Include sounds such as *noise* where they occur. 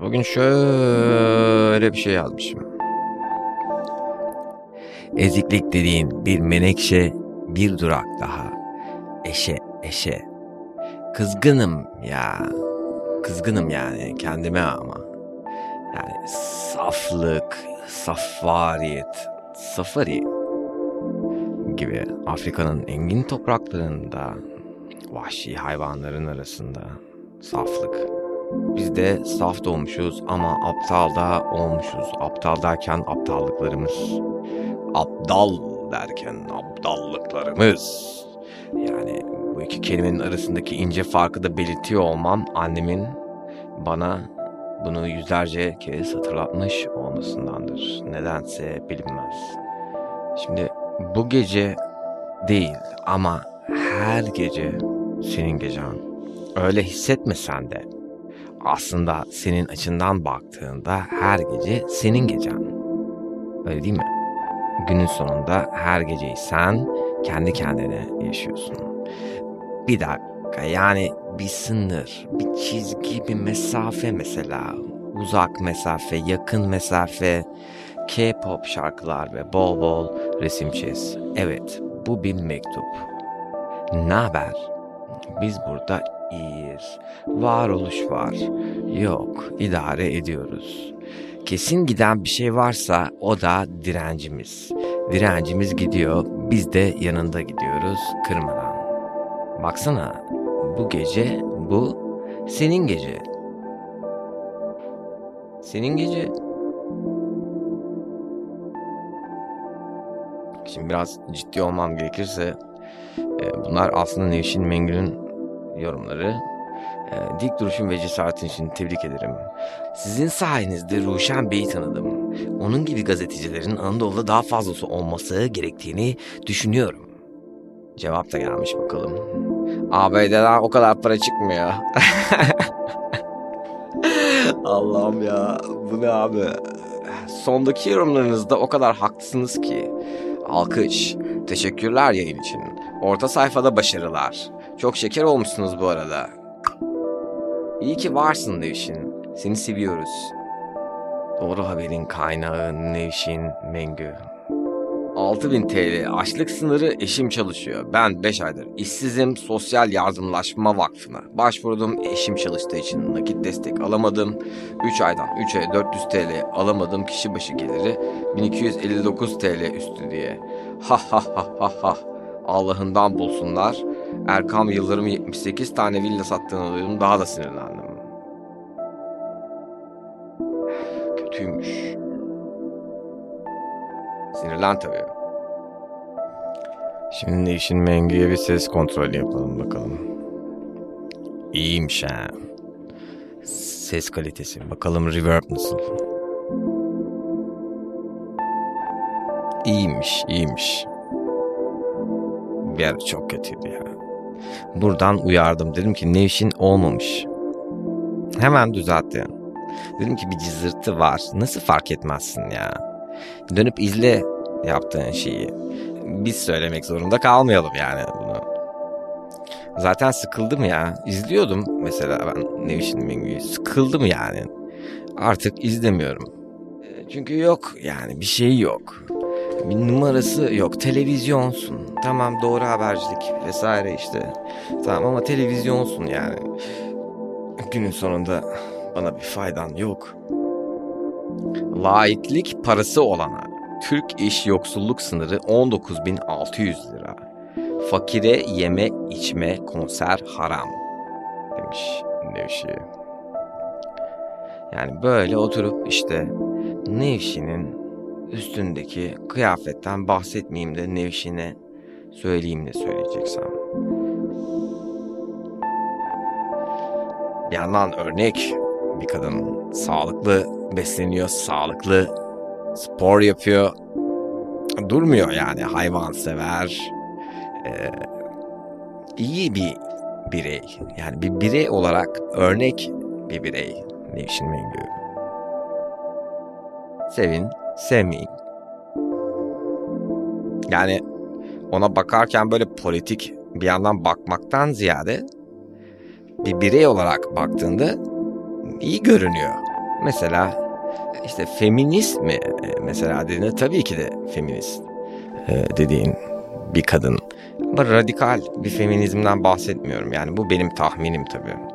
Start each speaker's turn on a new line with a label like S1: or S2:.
S1: Bugün şöyle bir şey yazmışım. Eziklik dediğin bir menekşe bir durak daha. Eşe eşe. Kızgınım ya. Kızgınım yani kendime ama. Yani saflık, safariyet, safari gibi Afrika'nın engin topraklarında vahşi hayvanların arasında saflık. Biz de saf doğmuşuz ama aptal da olmuşuz. Aptal derken aptallıklarımız. Aptal derken aptallıklarımız. Yani bu iki kelimenin arasındaki ince farkı da belirtiyor olmam annemin bana bunu yüzlerce kez hatırlatmış olmasındandır. Nedense bilinmez. Şimdi bu gece değil ama her gece senin gecen. Öyle hissetmesen de aslında senin açından baktığında her gece senin gecen. Öyle değil mi? Günün sonunda her geceyi sen kendi kendine yaşıyorsun. Bir dakika yani bir sınır, bir çizgi, bir mesafe mesela. Uzak mesafe, yakın mesafe, K-pop şarkılar ve bol bol resim çiz. Evet, bu bir mektup. Ne haber? Biz burada iyiyiz. Varoluş var. Yok, idare ediyoruz. Kesin giden bir şey varsa o da direncimiz. Direncimiz gidiyor, biz de yanında gidiyoruz kırmadan. Baksana, bu gece bu senin gece. Senin gece. Şimdi biraz ciddi olmam gerekirse e, bunlar aslında Nevşin Mengü'nün yorumları. E, dik duruşun ve cesaretin için tebrik ederim. Sizin sayenizde Ruşen Bey'i tanıdım. Onun gibi gazetecilerin Anadolu'da daha fazlası olması gerektiğini düşünüyorum. Cevap da gelmiş bakalım. ABD'den o kadar para çıkmıyor. *laughs* Allah'ım ya bu ne abi? Sondaki yorumlarınızda o kadar haklısınız ki. Alkış. Teşekkürler yayın için. Orta sayfada başarılar. Çok şeker olmuşsunuz bu arada. İyi ki varsın Nevşin. Seni seviyoruz. Doğru haberin kaynağı Nevşin Mengü. 6000 TL açlık sınırı eşim çalışıyor. Ben 5 aydır işsizim Sosyal Yardımlaşma Vakfı'na. Başvurdum eşim çalıştığı için nakit destek alamadım. 3 aydan 3 aya 400 TL alamadım kişi başı geliri 1259 TL üstü diye. Ha ha ha ha ha. Allah'ından bulsunlar. Erkam Yıldırım 78 tane villa sattığını duydum daha da sinirlendim. Kötüymüş. Sinirlen tabii. Şimdi işin Mengü'ye bir ses kontrolü yapalım bakalım. İyiymiş ha. Ses kalitesi. Bakalım reverb nasıl? İyiymiş, iyiymiş. Bir ara çok kötüydü ya. Buradan uyardım. Dedim ki Nevşin olmamış. Hemen düzeltti. Dedim ki bir cızırtı var. Nasıl fark etmezsin ya? Dönüp izle yaptığın şeyi. Biz söylemek zorunda kalmayalım yani bunu. Zaten sıkıldım ya. İzliyordum mesela ben Nevşin Mengü'yü. Sıkıldım yani. Artık izlemiyorum. Çünkü yok yani bir şey yok. Bir numarası yok. Televizyonsun. Tamam doğru habercilik vesaire işte. Tamam ama televizyonsun yani. Günün sonunda bana bir faydan yok. Laiklik parası olana Türk iş yoksulluk sınırı 19.600 lira. Fakire yeme içme konser haram demiş Nevşi. Yani böyle oturup işte Nevşi'nin üstündeki kıyafetten bahsetmeyeyim de Nevşin'e söyleyeyim ne söyleyeceksem. Bir yandan örnek bir kadın sağlıklı besleniyor, sağlıklı spor yapıyor. Durmuyor yani hayvansever. Ee, iyi bir birey. Yani bir birey olarak örnek bir birey Nevşin Mengü. Sevin, sevmeyin. Yani ona bakarken böyle politik bir yandan bakmaktan ziyade bir birey olarak baktığında iyi görünüyor. Mesela işte feminist mi e, mesela dediğinde tabii ki de feminist e, dediğin bir kadın. Ama radikal bir feminizmden bahsetmiyorum. Yani bu benim tahminim tabii.